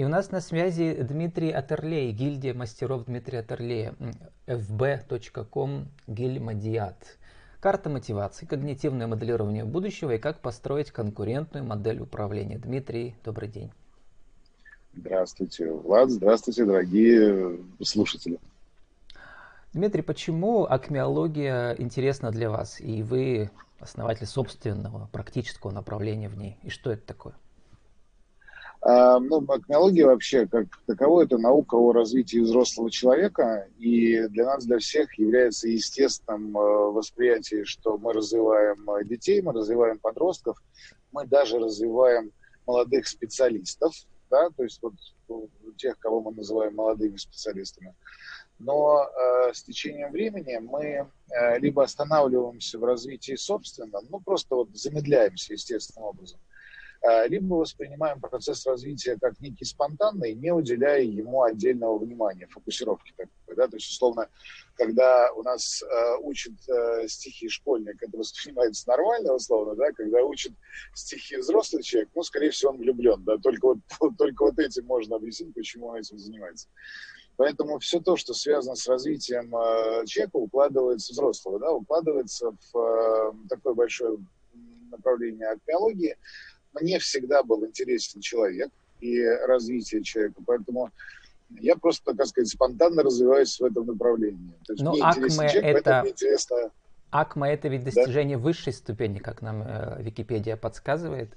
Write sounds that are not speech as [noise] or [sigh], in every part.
И у нас на связи Дмитрий Атерлей, гильдия мастеров Дмитрия Атерлея, fb.com гильмадиат. Карта мотивации, когнитивное моделирование будущего и как построить конкурентную модель управления. Дмитрий, добрый день. Здравствуйте, Влад. Здравствуйте, дорогие слушатели. Дмитрий, почему акмеология интересна для вас, и вы основатель собственного практического направления в ней? И что это такое? А, ну, акмеология вообще, как таковое, это наука о развитии взрослого человека, и для нас, для всех является естественным э, восприятие, что мы развиваем э, детей, мы развиваем подростков, мы даже развиваем молодых специалистов, да, то есть вот тех, кого мы называем молодыми специалистами. Но э, с течением времени мы э, либо останавливаемся в развитии собственном, ну просто вот замедляемся естественным образом, либо воспринимаем процесс развития как некий спонтанный, не уделяя ему отдельного внимания, фокусировки такой. Да? То есть, условно, когда у нас э, учат э, стихи школьник, это воспринимается нормально, условно, да? когда учат стихи взрослый человек, ну, скорее всего, он влюблен. Да? Только, вот, [laughs] только вот этим можно объяснить, почему он этим занимается. Поэтому все то, что связано с развитием э, человека, укладывается взрослого, да, укладывается в э, такое большое направление археологии, мне всегда был интересен человек и развитие человека, поэтому я просто, так сказать, спонтанно развиваюсь в этом направлении. То есть Но мне человек, это... интересно... АКМА это ведь достижение да? высшей ступени, как нам э, Википедия подсказывает,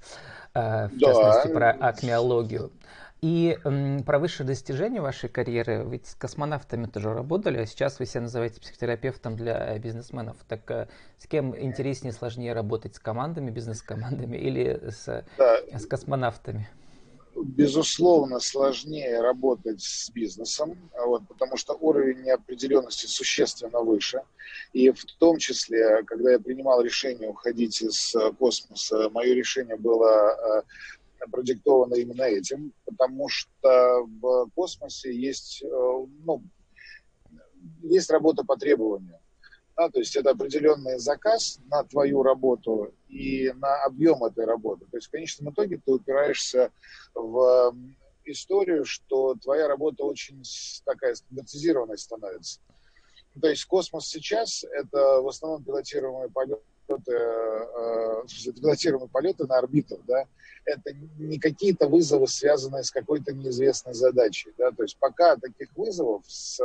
э, в да. частности про акмеологию. И м, про высшие достижения вашей карьеры, ведь с космонавтами тоже работали, а сейчас вы себя называете психотерапевтом для бизнесменов. Так э, с кем интереснее, сложнее работать, с командами, бизнес-командами или с, да. с космонавтами? Безусловно, сложнее работать с бизнесом, вот, потому что уровень неопределенности существенно выше. И в том числе, когда я принимал решение уходить из космоса, мое решение было э, продиктовано именно этим, потому что в космосе есть, э, ну, есть работа по требованию. Да, то есть это определенный заказ на твою работу и на объем этой работы. То есть в конечном итоге ты упираешься в историю, что твоя работа очень такая стандартизированная становится. То есть космос сейчас это в основном пилотируемые полеты полеты, э, пилотируемые полеты на орбитах, да, это не какие-то вызовы, связанные с какой-то неизвестной задачей, да, то есть пока таких вызовов с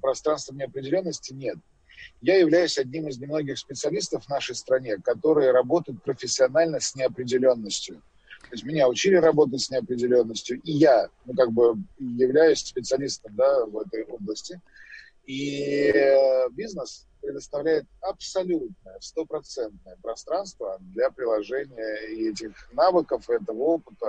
пространством неопределенности нет. Я являюсь одним из немногих специалистов в нашей стране, которые работают профессионально с неопределенностью. То есть меня учили работать с неопределенностью, и я, ну, как бы, являюсь специалистом, да, в этой области. И э, бизнес предоставляет абсолютное, стопроцентное пространство для приложения этих навыков, этого опыта.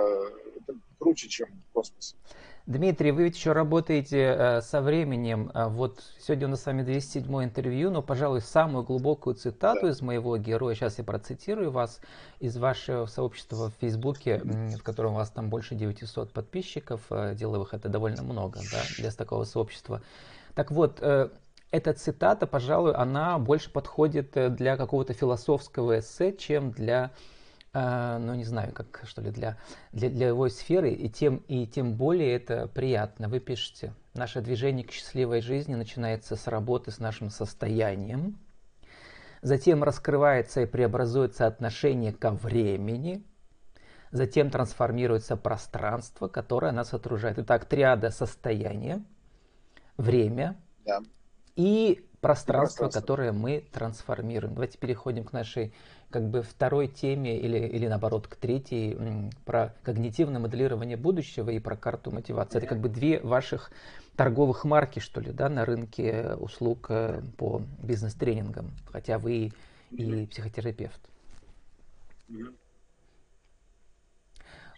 Это круче, чем космос. Дмитрий, вы ведь еще работаете э, со временем. А вот сегодня у нас с вами 207 интервью, но, пожалуй, самую глубокую цитату да. из моего героя, сейчас я процитирую вас, из вашего сообщества в Фейсбуке, в котором у вас там больше 900 подписчиков, э, деловых это довольно много да, для такого сообщества. Так вот, э, эта цитата, пожалуй, она больше подходит э, для какого-то философского эссе, чем для, э, ну не знаю, как что ли, для, для, для его сферы, и тем, и тем более это приятно. Вы пишете, наше движение к счастливой жизни начинается с работы с нашим состоянием, затем раскрывается и преобразуется отношение ко времени, затем трансформируется пространство, которое нас окружает. Итак, триада состояния, время, да и пространство, пространство, которое мы трансформируем. Давайте переходим к нашей как бы второй теме или, или наоборот к третьей про когнитивное моделирование будущего и про карту мотивации. Это как бы две ваших торговых марки, что ли, да, на рынке услуг э, по бизнес-тренингам, хотя вы и психотерапевт.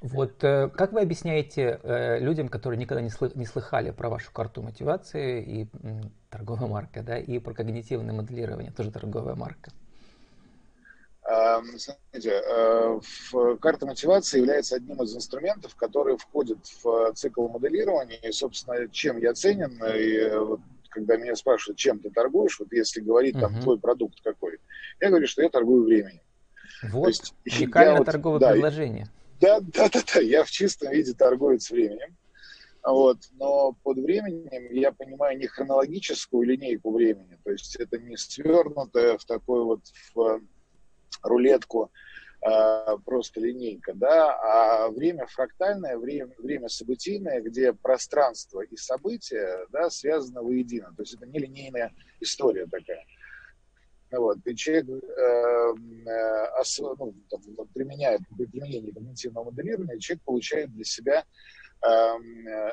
Вот э, как вы объясняете э, людям, которые никогда не, слых, не слыхали про вашу карту мотивации и торговая марка, да, и про когнитивное моделирование, тоже торговая марка? Э, карта мотивации является одним из инструментов, который входит в цикл моделирования. И, собственно, чем я ценен, и вот, когда меня спрашивают, чем ты торгуешь, вот если говорить там uh-huh. твой продукт какой, я говорю, что я торгую временем. Вот, есть, [laughs] уникальное торговое вот, предложение. Да, да, да, да, я в чистом виде торговец временем. Вот. Но под временем я понимаю не хронологическую линейку времени, то есть это не свернутая в такой вот в рулетку э, просто линейка, да, а время фрактальное, время, время событийное, где пространство и события да, связаны воедино. То есть это не линейная история такая. Вот. И человек э, э, ос, ну, там, применяет при применении когнитивного моделирования, человек получает для себя э, э,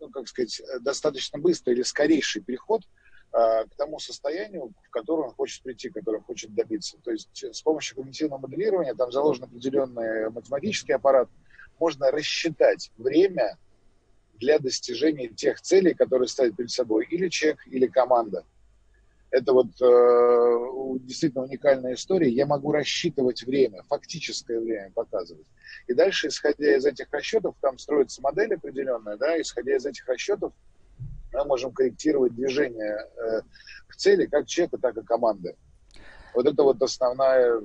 ну, как сказать, достаточно быстрый или скорейший переход э, к тому состоянию, в которое он хочет прийти, которое хочет добиться. То есть с помощью когнитивного моделирования, там заложен определенный математический аппарат, можно рассчитать время для достижения тех целей, которые ставит перед собой или человек, или команда это вот э, действительно уникальная история. Я могу рассчитывать время, фактическое время показывать. И дальше, исходя из этих расчетов, там строится модель определенная, да, исходя из этих расчетов, мы можем корректировать движение э, к цели как человека, так и команды. Вот это вот основная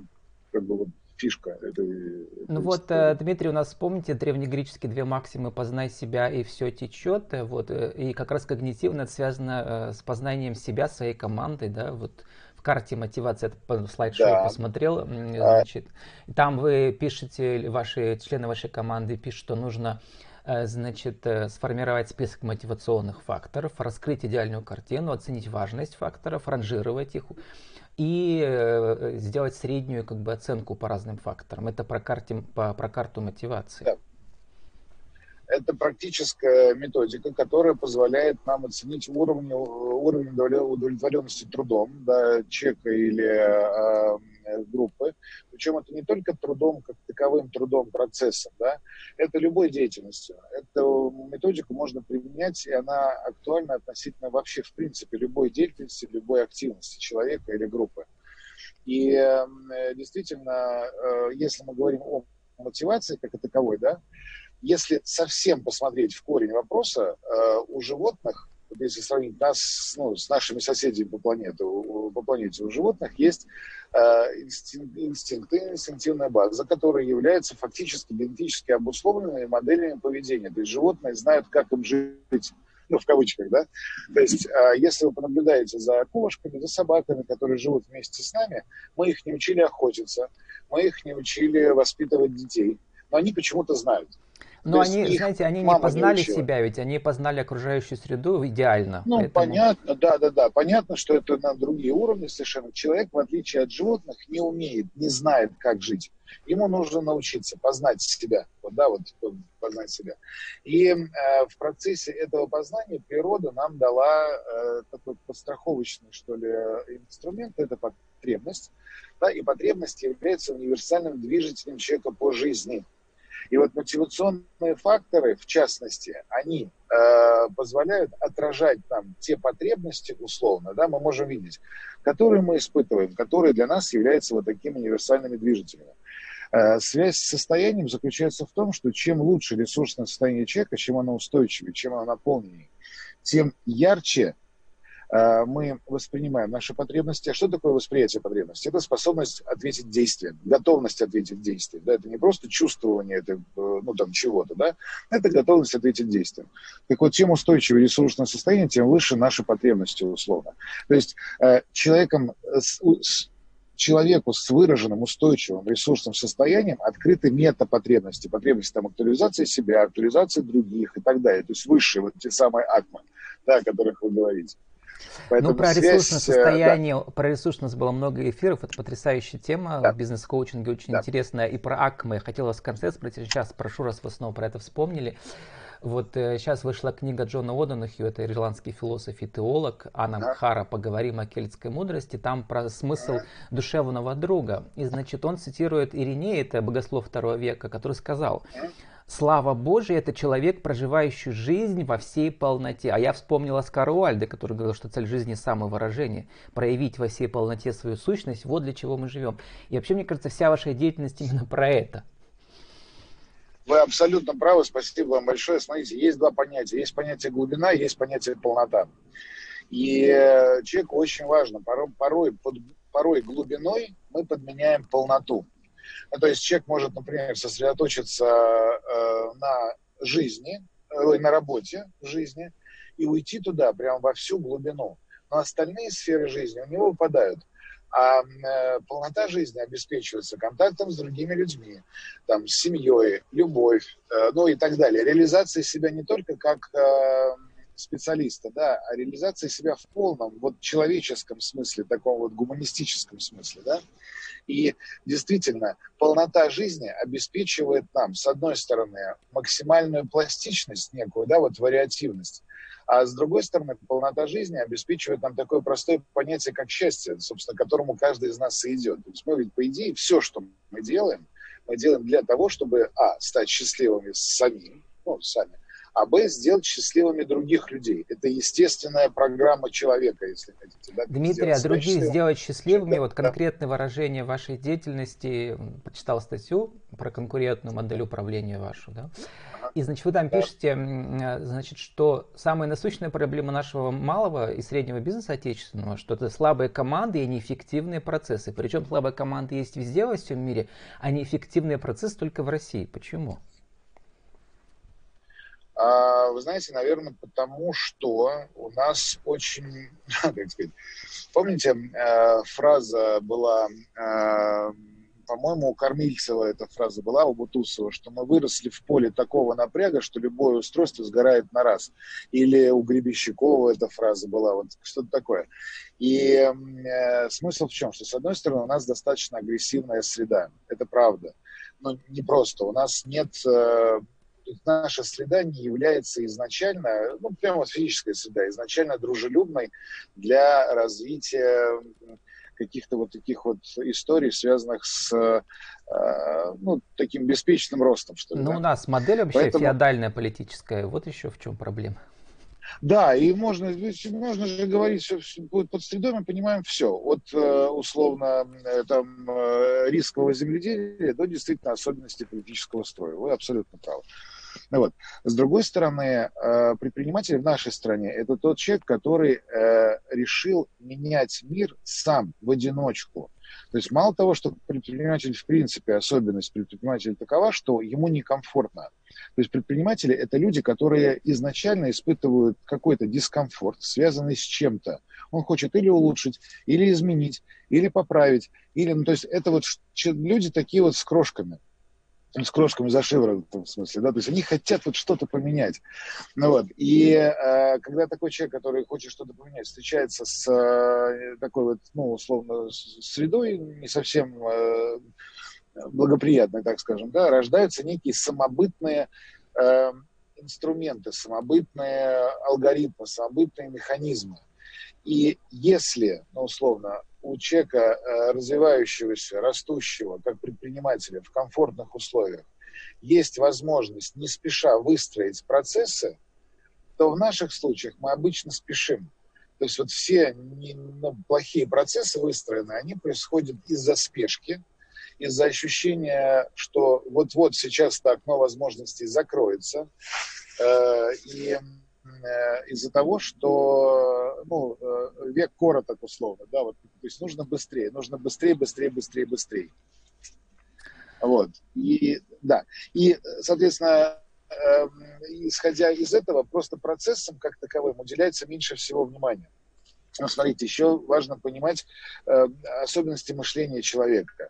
как бы, вот, фишка этой, Ну вот, истории. Э, Дмитрий, у нас, помните, древнегреческие две максимы «познай себя» и «все течет», вот, э, и как раз когнитивно это связано э, с познанием себя, своей командой, да, вот в карте мотивации, это слайд-шоу да. посмотрел, значит, там вы пишете, ваши члены вашей команды пишут, что нужно значит, сформировать список мотивационных факторов, раскрыть идеальную картину, оценить важность факторов, ранжировать их, и э, сделать среднюю как бы, оценку по разным факторам. Это про, карте, по, про карту мотивации. Да. Это практическая методика, которая позволяет нам оценить уровень, уровень удовлетворенности трудом да, человека или э, Э, группы. Причем это не только трудом, как таковым трудом, процессом, да, это любой деятельностью. Эту методику можно применять, и она актуальна относительно вообще, в принципе, любой деятельности, любой активности человека или группы. И э, действительно, э, если мы говорим о мотивации как о таковой, да, если совсем посмотреть в корень вопроса, у животных вот если сравнить нас ну, с нашими соседями по планете, по планете у животных есть э, инстинкт, инстинкты, инстинктивная база, которая является фактически генетически обусловленными моделями поведения. То есть животные знают, как им жить ну, в кавычках, да. То есть, э, если вы понаблюдаете за кошками, за собаками, которые живут вместе с нами, мы их не учили охотиться, мы их не учили воспитывать детей, но они почему-то знают. Но они, знаете, они не познали не себя, ведь они познали окружающую среду идеально. Ну, поэтому... понятно, да, да, да. Понятно, что это на другие уровни совершенно. Человек, в отличие от животных, не умеет, не знает, как жить. Ему нужно научиться познать себя, вот, да, вот познать себя. И э, в процессе этого познания природа нам дала э, такой подстраховочный, что ли, инструмент, это потребность, да, и потребность является универсальным движителем человека по жизни. И вот мотивационные факторы, в частности, они э, позволяют отражать нам те потребности, условно, да, мы можем видеть, которые мы испытываем, которые для нас являются вот такими универсальными движителями. Э, связь с состоянием заключается в том, что чем лучше ресурсное состояние человека, чем оно устойчивее, чем оно наполненнее, тем ярче мы воспринимаем наши потребности. А что такое восприятие потребности? Это способность ответить действием, готовность ответить действием. Да? Это не просто чувствование это, э, ну, там, чего-то, да? это готовность ответить действием. Так вот, чем устойчивее ресурсное состояние, тем выше наши потребности условно. То есть э, человеком с, человеку с выраженным устойчивым ресурсным состоянием открыты метапотребности, потребности там, актуализации себя, актуализации других и так далее. То есть высшие вот те самые атмы, да, о которых вы говорите. Поэтому ну, про связь, ресурсное э, состояние, да. про ресурсность было много эфиров, это потрясающая тема, да. в бизнес-коучинге очень да. интересная. И про АКМы я хотел вас в конце спросить, сейчас прошу, раз вы снова про это вспомнили. Вот э, сейчас вышла книга Джона Одонахью, это ирландский философ и теолог, Анна да. Хара «Поговорим о кельтской мудрости», там про смысл душевного друга. И, значит, он цитирует Иринея, это богослов второго века, который сказал, Слава Божия – это человек, проживающий жизнь во всей полноте. А я вспомнил Оскара Уальда, который говорил, что цель жизни – самовыражение. Проявить во всей полноте свою сущность – вот для чего мы живем. И вообще, мне кажется, вся ваша деятельность именно про это. Вы абсолютно правы, спасибо вам большое. Смотрите, есть два понятия. Есть понятие глубина, есть понятие полнота. И э, человеку очень важно, порой, порой, порой глубиной мы подменяем полноту. Ну, то есть человек может, например, сосредоточиться э, на жизни, э, на работе в жизни и уйти туда прямо во всю глубину. Но остальные сферы жизни у него выпадают. А э, полнота жизни обеспечивается контактом с другими людьми, там, с семьей, любовь, э, ну и так далее. Реализация себя не только как э, специалиста, да, а реализация себя в полном, вот человеческом смысле, таком вот гуманистическом смысле, да. И действительно, полнота жизни обеспечивает нам, с одной стороны, максимальную пластичность некую, да, вот вариативность, а с другой стороны, полнота жизни обеспечивает нам такое простое понятие, как счастье, собственно, к которому каждый из нас и идет. То есть мы ведь, по идее, все, что мы делаем, мы делаем для того, чтобы, а, стать счастливыми самим, ну, сами, а б, сделать счастливыми других людей. Это естественная программа человека, если хотите. Да? Дмитрий, а других счастливым. сделать счастливыми, да, вот конкретное да. выражение вашей деятельности, почитал статью про конкурентную модель управления вашу, да? И, значит, вы там пишете, значит, что самая насущная проблема нашего малого и среднего бизнеса отечественного, что это слабые команды и неэффективные процессы. Причем слабые команды есть везде во всем мире, а неэффективные процессы только в России. Почему? А, вы знаете, наверное, потому что у нас очень, [laughs] как сказать, помните, э, фраза была, э, по-моему, у Кормильцева эта фраза была, у Бутусова, что мы выросли в поле такого напряга, что любое устройство сгорает на раз. Или у Гребещикова эта фраза была, вот что-то такое. И э, смысл в чем? Что, с одной стороны, у нас достаточно агрессивная среда, это правда. Но не просто. У нас нет э, наша среда не является изначально, ну, прямо вот физическая среда, изначально дружелюбной для развития каких-то вот таких вот историй, связанных с э, ну, таким беспечным ростом, что ли. Ну, да? у нас модель вообще Поэтому... феодальная политическая, вот еще в чем проблема. Да, и можно, можно же говорить, что под средой мы понимаем все. От э, условно э, там, рискового земледелия до действительно особенностей политического строя. Вы абсолютно правы. Ну, вот. С другой стороны, э, предприниматель в нашей стране – это тот человек, который э, решил менять мир сам, в одиночку. То есть мало того, что предприниматель в принципе, особенность предпринимателя такова, что ему некомфортно. То есть предприниматели – это люди, которые изначально испытывают какой-то дискомфорт, связанный с чем-то. Он хочет или улучшить, или изменить, или поправить. Или, ну, то есть это вот люди такие вот с крошками с крошками за шиворотом, в смысле, да, то есть они хотят вот что-то поменять. Ну вот, и э, когда такой человек, который хочет что-то поменять, встречается с э, такой вот, ну, условно, средой не совсем э, благоприятной, так скажем, да, рождаются некие самобытные э, инструменты, самобытные алгоритмы, самобытные механизмы. И если, ну, условно, у человека, э, развивающегося, растущего, как предпринимателя в комфортных условиях, есть возможность не спеша выстроить процессы, то в наших случаях мы обычно спешим. То есть вот все не, ну, плохие процессы выстроены, они происходят из-за спешки, из-за ощущения, что вот-вот сейчас это окно возможностей закроется, э, и из-за того, что ну, э, век короток условно, да, вот, то есть нужно быстрее, нужно быстрее, быстрее, быстрее, быстрее. Вот. И, да. И, соответственно, э, исходя из этого, просто процессом как таковым уделяется меньше всего внимания. Но смотрите, еще важно понимать э, особенности мышления человека.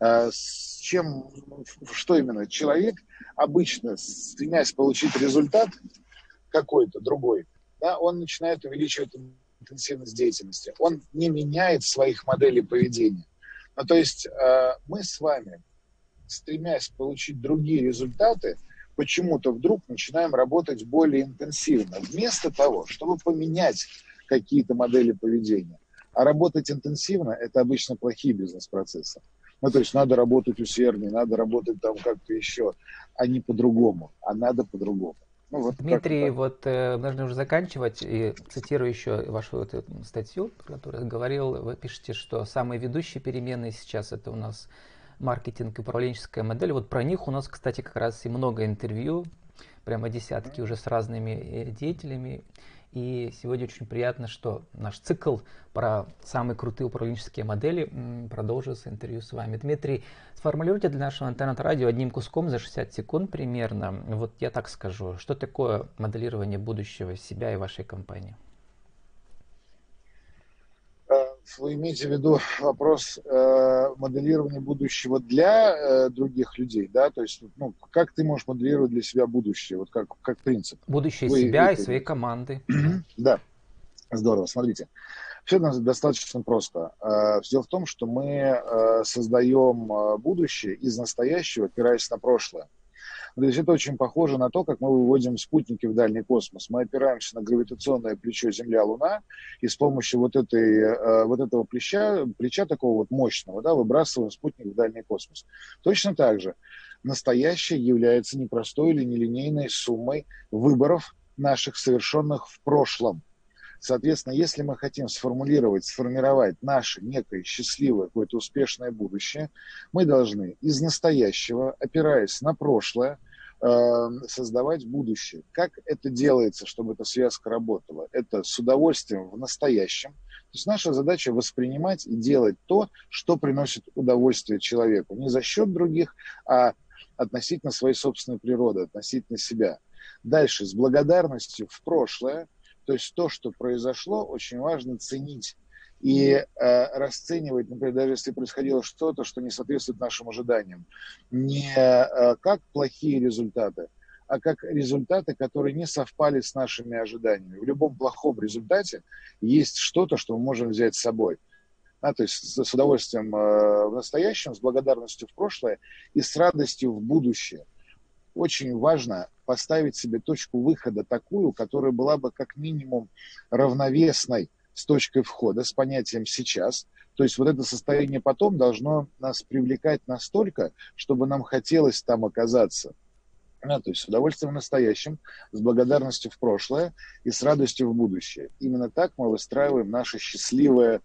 Э, с чем, что именно? Человек обычно, стремясь получить результат, какой-то другой, да, он начинает увеличивать интенсивность деятельности. Он не меняет своих моделей поведения. Ну, то есть э, мы с вами, стремясь получить другие результаты, почему-то вдруг начинаем работать более интенсивно, вместо того, чтобы поменять какие-то модели поведения. А работать интенсивно – это обычно плохие бизнес-процессы. Ну, то есть надо работать усерднее, надо работать там как-то еще, а не по-другому, а надо по-другому. Ну, вот Дмитрий, вот э, нужно уже заканчивать, и цитирую еще вашу вот эту статью, которую говорил, вы пишете, что самые ведущие перемены сейчас это у нас маркетинг и управленческая модель. Вот про них у нас, кстати, как раз и много интервью, прямо десятки уже с разными э, деятелями. И сегодня очень приятно, что наш цикл про самые крутые управленческие модели продолжится интервью с вами. Дмитрий, сформулируйте для нашего интернет-радио одним куском за 60 секунд примерно. Вот я так скажу, что такое моделирование будущего себя и вашей компании? Вы имеете в виду вопрос э, моделирования будущего для э, других людей, да? То есть, ну, как ты можешь моделировать для себя будущее, вот как, как принцип? Будущее вы, себя вы, и своей команды. [clears throat] да, здорово. Смотрите, все достаточно просто. Э, дело в том, что мы э, создаем э, будущее из настоящего, опираясь на прошлое. То есть это очень похоже на то, как мы выводим спутники в дальний космос. Мы опираемся на гравитационное плечо Земля-Луна, и с помощью вот, этой, э, вот этого плеча, плеча такого вот мощного, да, выбрасываем спутник в дальний космос. Точно так же настоящее является непростой или нелинейной суммой выборов наших совершенных в прошлом. Соответственно, если мы хотим сформулировать, сформировать наше некое счастливое, какое-то успешное будущее, мы должны из настоящего, опираясь на прошлое, создавать будущее. Как это делается, чтобы эта связка работала? Это с удовольствием в настоящем. То есть наша задача воспринимать и делать то, что приносит удовольствие человеку. Не за счет других, а относительно своей собственной природы, относительно себя. Дальше, с благодарностью в прошлое, то есть то, что произошло, очень важно ценить и э, расценивать, например, даже если происходило что-то, что не соответствует нашим ожиданиям, не э, как плохие результаты, а как результаты, которые не совпали с нашими ожиданиями. В любом плохом результате есть что-то, что мы можем взять с собой. А, то есть с, с удовольствием э, в настоящем, с благодарностью в прошлое и с радостью в будущее – очень важно поставить себе точку выхода такую, которая была бы как минимум равновесной с точкой входа, с понятием «сейчас». То есть вот это состояние потом должно нас привлекать настолько, чтобы нам хотелось там оказаться. Да, то есть с удовольствием в настоящем, с благодарностью в прошлое и с радостью в будущее. Именно так мы выстраиваем наше счастливое,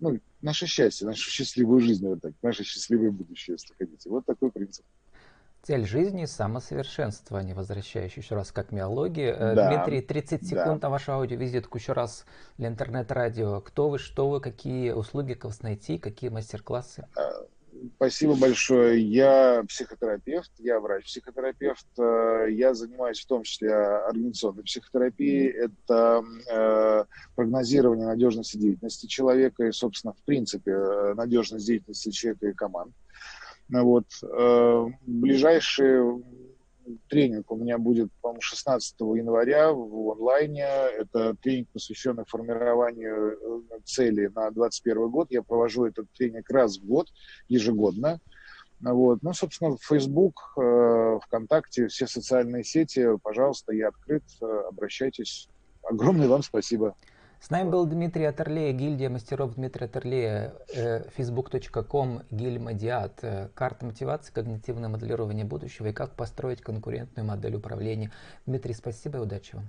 ну, наше счастье, нашу счастливую жизнь, вот так, наше счастливое будущее, если хотите. Вот такой принцип. Цель жизни – самосовершенствование, возвращаясь еще раз как миологии. Э, да, Дмитрий, 30 секунд да. на вашу аудиовизитку еще раз для интернет-радио. Кто вы, что вы, какие услуги как вас найти, какие мастер-классы? Э, спасибо большое. Я психотерапевт, я врач-психотерапевт. Э, я занимаюсь в том числе организационной психотерапией. Это прогнозирование надежности деятельности человека и, собственно, в принципе, надежность деятельности человека и команд. Вот. Э, ближайший тренинг у меня будет, по-моему, 16 января в онлайне. Это тренинг, посвященный формированию э, целей на 2021 год. Я провожу этот тренинг раз в год, ежегодно. Вот. Ну, собственно, Facebook, э, ВКонтакте, все социальные сети, пожалуйста, я открыт, обращайтесь. Огромное вам спасибо. С нами был Дмитрий Атерлея, гильдия мастеров Дмитрия Атерлея, э, facebook.com, гильмадиат, э, карта мотивации, когнитивное моделирование будущего и как построить конкурентную модель управления. Дмитрий, спасибо и удачи вам.